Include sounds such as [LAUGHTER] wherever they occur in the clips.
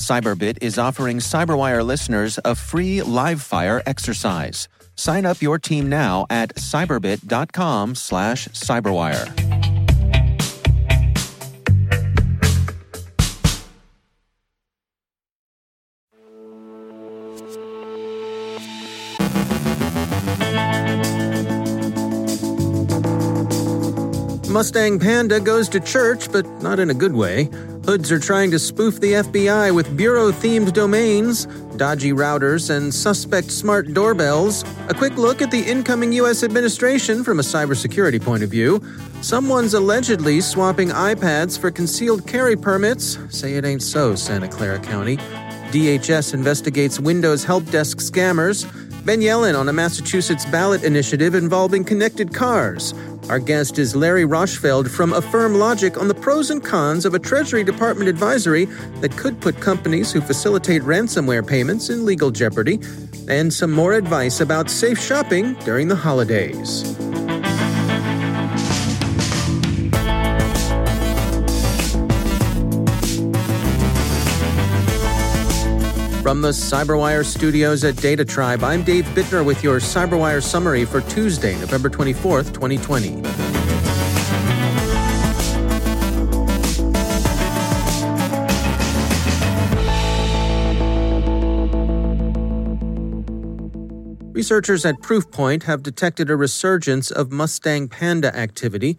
Cyberbit is offering Cyberwire listeners a free live fire exercise. Sign up your team now at cyberbit.com slash cyberwire. Mustang Panda goes to church, but not in a good way. Hoods are trying to spoof the FBI with bureau themed domains, dodgy routers, and suspect smart doorbells. A quick look at the incoming U.S. administration from a cybersecurity point of view. Someone's allegedly swapping iPads for concealed carry permits. Say it ain't so, Santa Clara County. DHS investigates Windows help desk scammers. Ben Yelin on a Massachusetts ballot initiative involving connected cars. Our guest is Larry Roshfeld from AffirmLogic on the pros and cons of a Treasury Department advisory that could put companies who facilitate ransomware payments in legal jeopardy, and some more advice about safe shopping during the holidays. From the Cyberwire studios at DataTribe, I'm Dave Bittner with your Cyberwire summary for Tuesday, November 24th, 2020. Researchers at Proofpoint have detected a resurgence of Mustang Panda activity.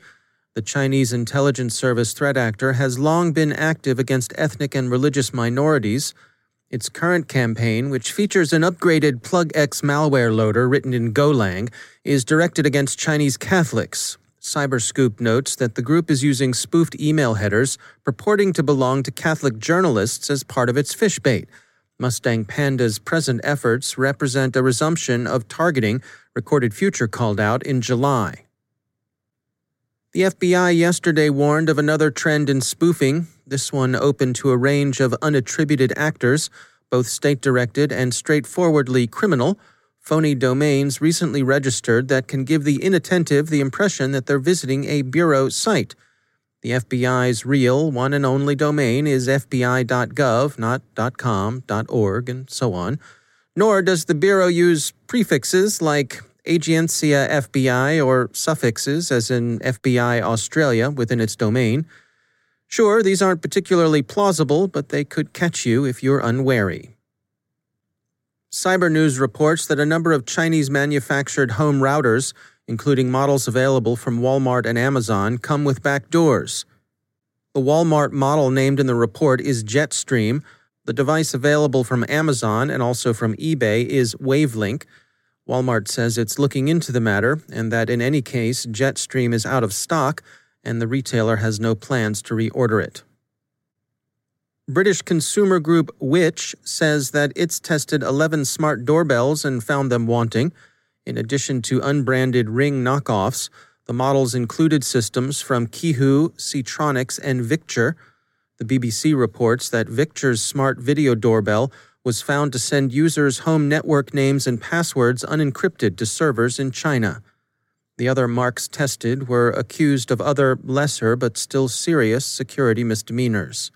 The Chinese intelligence service threat actor has long been active against ethnic and religious minorities. Its current campaign, which features an upgraded PlugX malware loader written in Golang, is directed against Chinese Catholics. Cyberscoop notes that the group is using spoofed email headers purporting to belong to Catholic journalists as part of its fish bait. Mustang Panda's present efforts represent a resumption of targeting Recorded Future called out in July. The FBI yesterday warned of another trend in spoofing, this one open to a range of unattributed actors, both state directed and straightforwardly criminal. Phony domains recently registered that can give the inattentive the impression that they're visiting a bureau site. The FBI's real, one and only domain is fbi.gov, not .com, .org, and so on. Nor does the Bureau use prefixes like Agencia FBI or suffixes, as in FBI Australia, within its domain. Sure, these aren't particularly plausible, but they could catch you if you're unwary. Cyber News reports that a number of Chinese manufactured home routers, including models available from Walmart and Amazon, come with backdoors. The Walmart model named in the report is Jetstream. The device available from Amazon and also from eBay is Wavlink. Walmart says it's looking into the matter and that in any case, Jetstream is out of stock and the retailer has no plans to reorder it. British consumer group Which says that it's tested 11 smart doorbells and found them wanting. In addition to unbranded Ring knockoffs, the models included systems from Qihoo, Ctronics, and Victure. The BBC reports that Victure's smart video doorbell was found to send users home network names and passwords unencrypted to servers in China. The other marks tested were accused of other lesser but still serious security misdemeanors.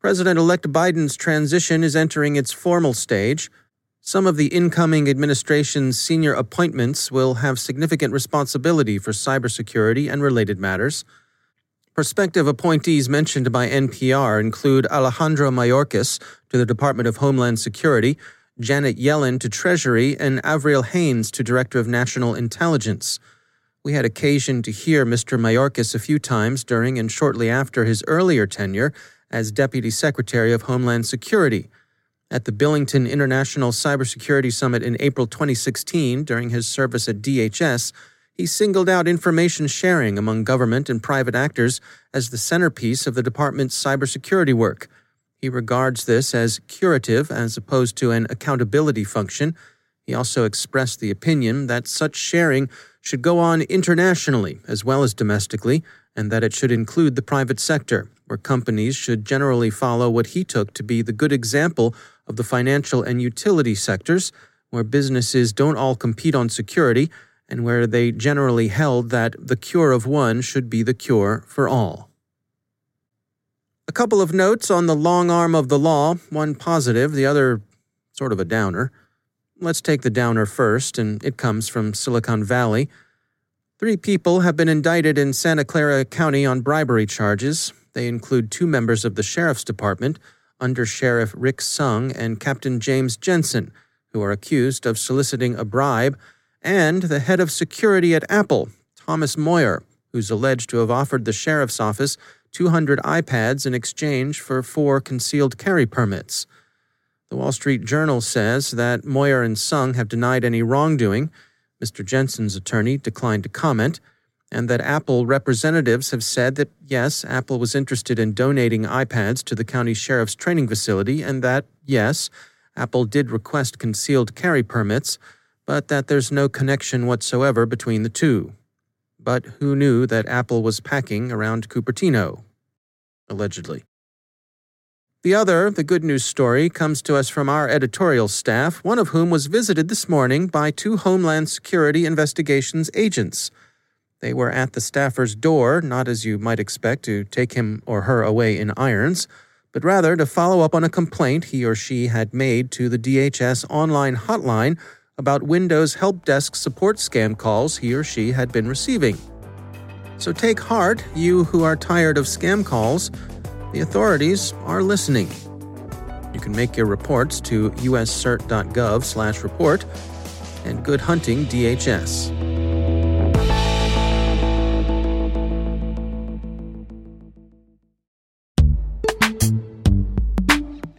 President elect Biden's transition is entering its formal stage. Some of the incoming administration's senior appointments will have significant responsibility for cybersecurity and related matters. Prospective appointees mentioned by NPR include Alejandro Mayorkas to the Department of Homeland Security, Janet Yellen to Treasury, and Avril Haines to Director of National Intelligence. We had occasion to hear Mr. Mayorkas a few times during and shortly after his earlier tenure as Deputy Secretary of Homeland Security. At the Billington International Cybersecurity Summit in April 2016, during his service at DHS, he singled out information sharing among government and private actors as the centerpiece of the department's cybersecurity work. He regards this as curative as opposed to an accountability function. He also expressed the opinion that such sharing should go on internationally as well as domestically, and that it should include the private sector, where companies should generally follow what he took to be the good example of the financial and utility sectors, where businesses don't all compete on security, and where they generally held that the cure of one should be the cure for all. A couple of notes on the long arm of the law, one positive, the other sort of a downer. Let's take the downer first, and it comes from Silicon Valley. Three people have been indicted in Santa Clara County on bribery charges. They include two members of the Sheriff's Department, Under Sheriff Rick Sung and Captain James Jensen, who are accused of soliciting a bribe, and the head of security at Apple, Thomas Moyer, who's alleged to have offered the sheriff's office 200 iPads in exchange for four concealed carry permits. The Wall Street Journal says that Moyer and Sung have denied any wrongdoing. Mr. Jensen's attorney declined to comment, and that Apple representatives have said that yes, Apple was interested in donating iPads to the county sheriff's training facility, and that yes, Apple did request concealed carry permits, but that there's no connection whatsoever between the two. But who knew that Apple was packing around Cupertino? Allegedly. The other, the good news story, comes to us from our editorial staff, one of whom was visited this morning by two Homeland Security investigations agents. They were at the staffer's door, not as you might expect to take him or her away in irons, but rather to follow up on a complaint he or she had made to the DHS online hotline about Windows Help Desk support scam calls he or she had been receiving. So take heart, you who are tired of scam calls. The authorities are listening. You can make your reports to uscert.gov/report and good hunting DHS.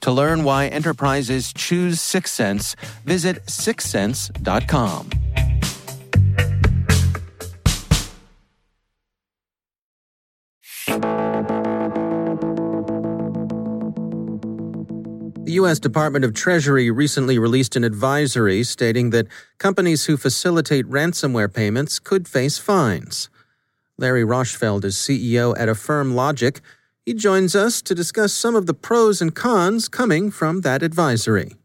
To learn why enterprises choose Syxsense, visit syxsense.com. The U.S. Department of Treasury recently released an advisory stating that companies who facilitate ransomware payments could face fines. Larry Roshfeld is CEO at AffirmLogic. He joins us to discuss some of the pros and cons coming from that advisory.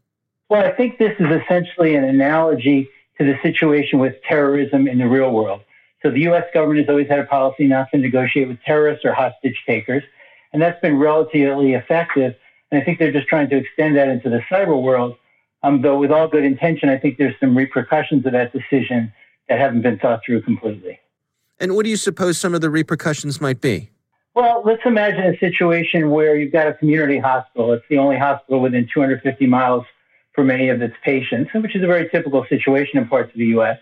Well, I think this is essentially an analogy to the situation with terrorism in the real world. So the U.S. government has always had a policy not to negotiate with terrorists or hostage takers, and that's been relatively effective. And I think they're just trying to extend that into the cyber world. Um, though, with all good intention, I think there's some repercussions of that decision that haven't been thought through completely. And what do you suppose some of the repercussions might be? Well, let's imagine a situation where you've got a community hospital. It's the only hospital within 250 miles for many of its patients, which is a very typical situation in parts of the U.S.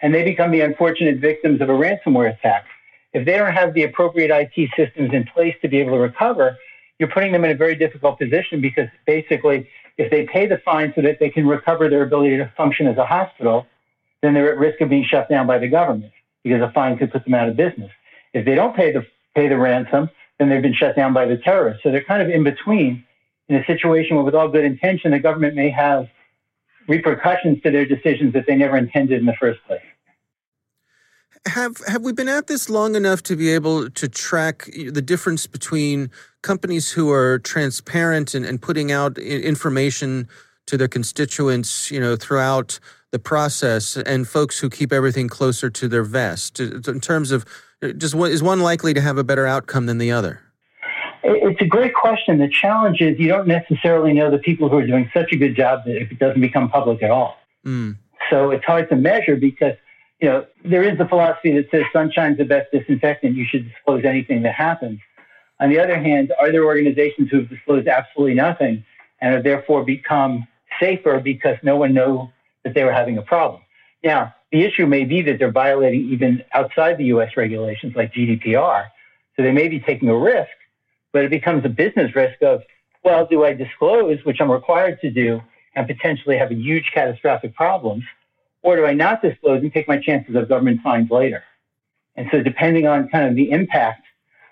And they become the unfortunate victims of a ransomware attack. If they don't have the appropriate IT systems in place to be able to recover, you're putting them in a very difficult position because basically, if they pay the fine so that they can recover their ability to function as a hospital, then they're at risk of being shut down by the government because a fine could put them out of business. If they don't pay the pay the ransom, then they've been shut down by the terrorists. So they're kind of in between in a situation where, with all good intention, the government may have repercussions to their decisions that they never intended in the first place. Have have we been at this long enough to be able to track the difference between companies who are transparent and, and putting out information to their constituents, you know, throughout the process, and folks who keep everything closer to their vest? In terms of just what is one likely to have a better outcome than the other? It's a great question. The challenge is you don't necessarily know the people who are doing such a good job that it doesn't become public at all. Mm. So it's hard to measure because you know, there is the philosophy that says sunshine's the best disinfectant. You should disclose anything that happens. On the other hand, are there organizations who have disclosed absolutely nothing and have therefore become safer because no one knew that they were having a problem? Now, the issue may be that they're violating even outside the US regulations like GDPR. So they may be taking a risk, but it becomes a business risk of, well, do I disclose, which I'm required to do, and potentially have a huge catastrophic problems? or do I not disclose and take my chances of government fines later? And so, depending on kind of the impact,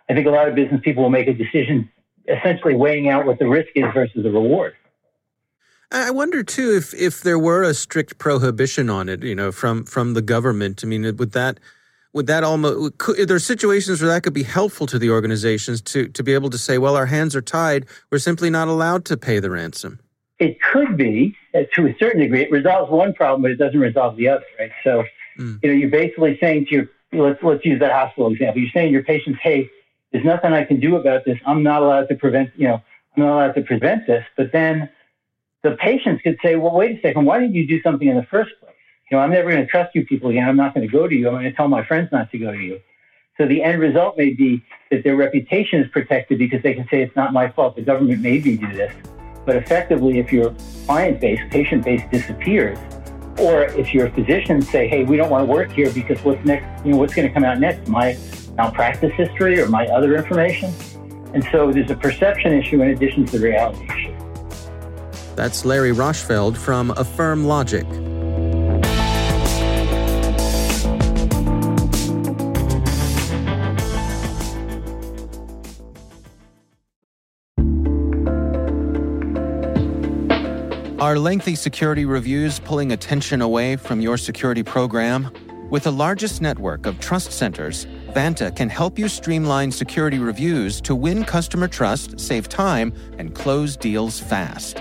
I think a lot of business people will make a decision essentially weighing out what the risk is versus the reward. I wonder too if if there were a strict prohibition on it, you know, from from the government. I mean, would that would that almost could, are there situations where that could be helpful to the organizations to to be able to say, well, our hands are tied, we're simply not allowed to pay the ransom. It could be, uh, to a certain degree. It resolves one problem, but it doesn't resolve the other, right? So, mm. you know, you're basically saying to your, let's, let's use that hospital example. You're saying to your patients, hey, there's nothing I can do about this. I'm not allowed to prevent, you know, I'm not allowed to prevent this. But then the patients could say, well, wait a second, why didn't you do something in the first place? You know, I'm never going to trust you people again. I'm not going to go to you. I'm going to tell my friends not to go to you. So the end result may be that their reputation is protected because they can say it's not my fault. The government made me do this. But effectively, if your client base, patient base disappears, or if your physicians say, hey, we don't want to work here because what's next, you know, what's going to come out next? My malpractice history or my other information? And so there's a perception issue in addition to the reality issue. That's Larry Roshfeld from AffirmLogic. Are lengthy security reviews pulling attention away from your security program? With the largest network of trust centers, Vanta can help you streamline security reviews to win customer trust, save time, and close deals fast.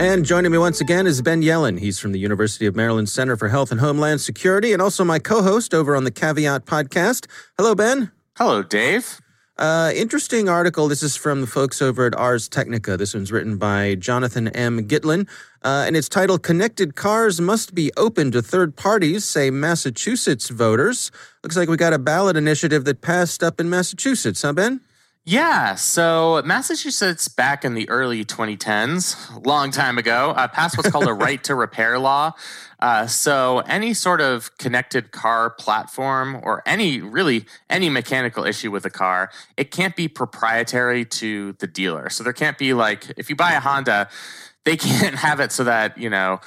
And joining me once again is Ben Yelin. He's from the University of Maryland Center for Health and Homeland Security and also my co host over on the Caveat podcast. Hello, Ben. Hello, Dave. Uh, interesting article. This is from the folks over at Ars Technica. This one's written by Jonathan M. Gitlin, uh, and it's titled Connected Cars Must Be Open to Third Parties, say Massachusetts voters. Looks like we got a ballot initiative that passed up in Massachusetts, huh, Ben? Yeah, so Massachusetts back in the early 2010s, long time ago, uh, passed what's called a [LAUGHS] right to repair law. Uh, so any sort of connected car platform or any really any mechanical issue with a car, it can't be proprietary to the dealer. So there can't be like if you buy a Honda, they can't [LAUGHS] have it so that you know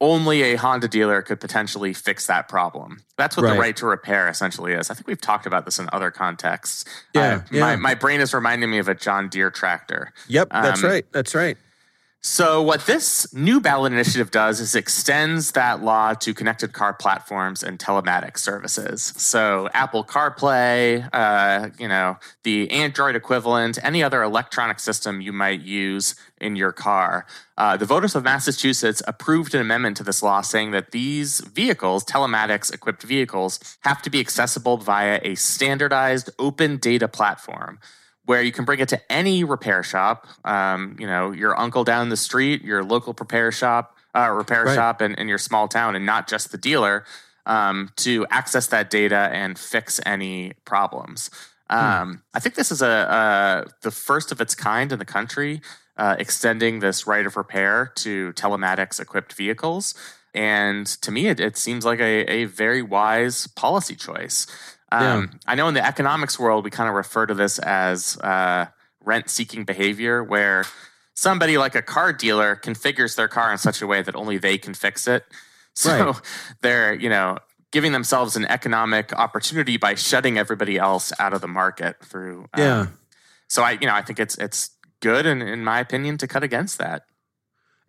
only a Honda dealer could potentially fix that problem. That's what right. the right to repair essentially is. I think we've talked about this in other contexts. Yeah, uh, yeah. My, my brain is reminding me of a John Deere tractor. Yep, that's um, right. That's right. So, what this new ballot initiative does is extends that law to connected car platforms and telematics services. So, Apple CarPlay, uh, you know, the Android equivalent, any other electronic system you might use in your car. Uh, the voters of Massachusetts approved an amendment to this law saying that these vehicles, telematics equipped vehicles, have to be accessible via a standardized open data platform where you can bring it to any repair shop. Um, you know, your uncle down the street, your local repair shop, uh, repair right. shop in, in your small town, and not just the dealer um, to access that data and fix any problems. Hmm. Um, hmm. I think this is a, a, the first of its kind in the country, uh, extending this right of repair to telematics equipped vehicles. And to me, it, it seems like a, a very wise policy choice. Um, yeah. I know in the economics world, we kind of refer to this as uh, rent seeking behavior, where somebody like a car dealer configures their car in such a way that only they can fix it. [LAUGHS] So right. they're, you know, giving themselves an economic opportunity by shutting everybody else out of the market through. Um, yeah. So I, you know, I think it's it's good, and in my opinion, to cut against that.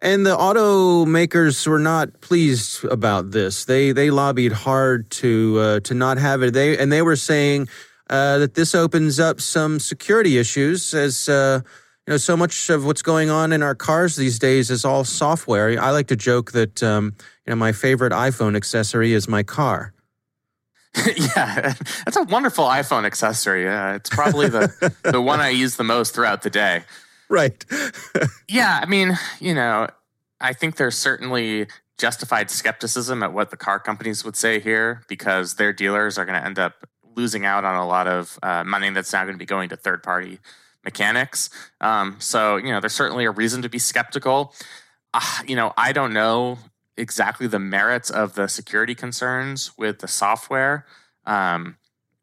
And the automakers were not pleased about this. They they lobbied hard to uh, to not have it. They and they were saying uh, that this opens up some security issues, as uh, you know, so much of what's going on in our cars these days is all software. I like to joke that um, you know my favorite iPhone accessory is my car. [LAUGHS] yeah, that's a wonderful iPhone accessory. Uh, it's probably the the one I use the most throughout the day. [LAUGHS] right. [LAUGHS] yeah, I mean, you know, I think there's certainly justified skepticism at what the car companies would say here because their dealers are going to end up losing out on a lot of uh, money that's now going to be going to third party mechanics. Um, so, you know, there's certainly a reason to be skeptical. Uh, you know, I don't know exactly the merits of the security concerns with the software. Um,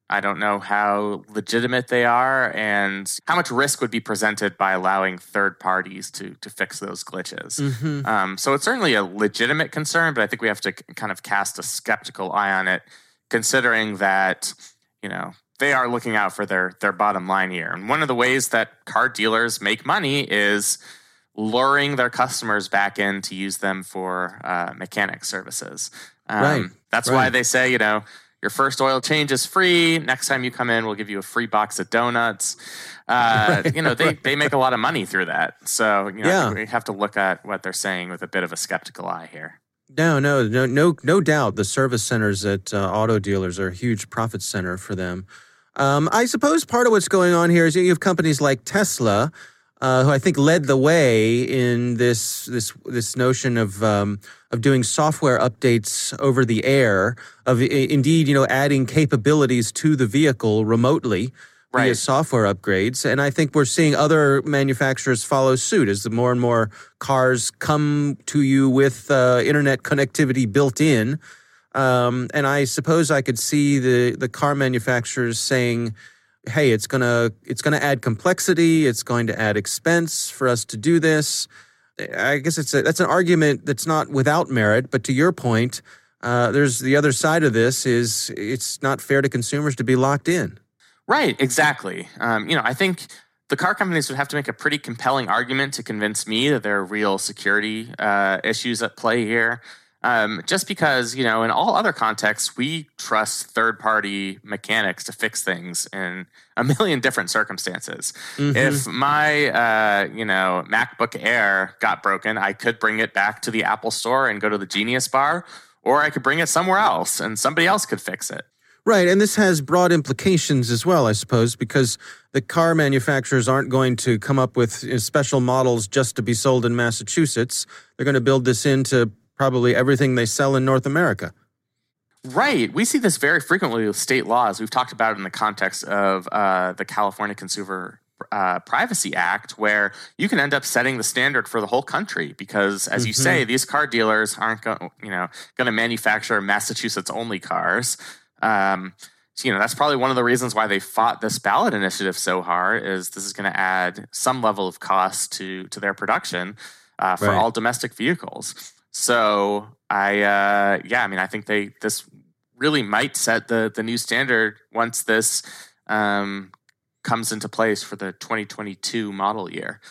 I don't know how legitimate they are and how much risk would be presented by allowing third parties to to fix those glitches. Mm-hmm. Um, so it's certainly a legitimate concern, but I think we have to kind of cast a skeptical eye on it, considering that you know they are looking out for their their bottom line here. And one of the ways that car dealers make money is luring their customers back in to use them for uh, mechanic services. Um, right. That's right. why they say you know your first oil change is free. Next time you come in, we'll give you a free box of donuts. Uh, right, you know, they, they make a lot of money through that. So, you know, yeah. we have to look at what they're saying with a bit of a skeptical eye here. No, no, no, no, no doubt. The service centers at uh, auto dealers are a huge profit center for them. Um, I suppose part of what's going on here is you have companies like Tesla, uh, who I think led the way in this this this notion of um, of doing software updates over the air, of indeed, you know, adding capabilities to the vehicle remotely right. via software upgrades. And I think we're seeing other manufacturers follow suit as the more and more cars come to you with uh, internet connectivity built in. Um, and I suppose I could see the the car manufacturers saying, "Hey, it's gonna it's gonna add complexity. It's going to add expense for us to do this." I guess it's a, that's an argument that's not without merit. But to your point, uh, there's the other side of this is it's not fair to consumers to be locked in. Right. Exactly. Um, you know, I think the car companies would have to make a pretty compelling argument to convince me that there are real security uh, issues at play here. Um, just because, you know, in all other contexts, we trust third party mechanics to fix things in a million different circumstances. Mm-hmm. If my, uh, you know, MacBook Air got broken, I could bring it back to the Apple store and go to the Genius bar, or I could bring it somewhere else and somebody else could fix it. Right, and this has broad implications as well, I suppose, because the car manufacturers aren't going to come up with special models just to be sold in Massachusetts. They're going to build this into probably everything they sell in North America. Right. We see this very frequently with state laws. We've talked about it in the context of uh, the California Consumer uh, Privacy Act, where you can end up setting the standard for the whole country because, as mm-hmm. you say, these car dealers aren't going, you know, going to manufacture Massachusetts only cars. Um, so, you know, that's probably one of the reasons why they fought this ballot initiative so hard. Is this is going to add some level of cost to to their production uh, for right. all domestic vehicles. So I, uh, yeah, I mean, I think they this really might set the the new standard once this um, comes into place for the 2022 model year.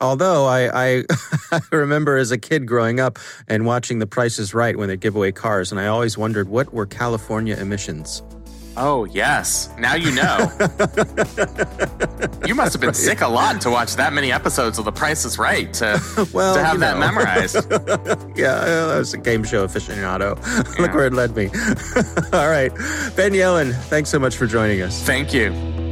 Although I, [LAUGHS] I, remember as a kid growing up and watching The Price is Right when they give away cars, and I always wondered what were California emissions. Oh yes, now you know. [LAUGHS] you must have been right. sick a lot to watch that many episodes of The Price is Right to, [LAUGHS] well, to have that know. memorized. [LAUGHS] yeah, I was a game show aficionado. Yeah. Look where it led me. All right, Ben Yelin, thanks so much for joining us. Thank you.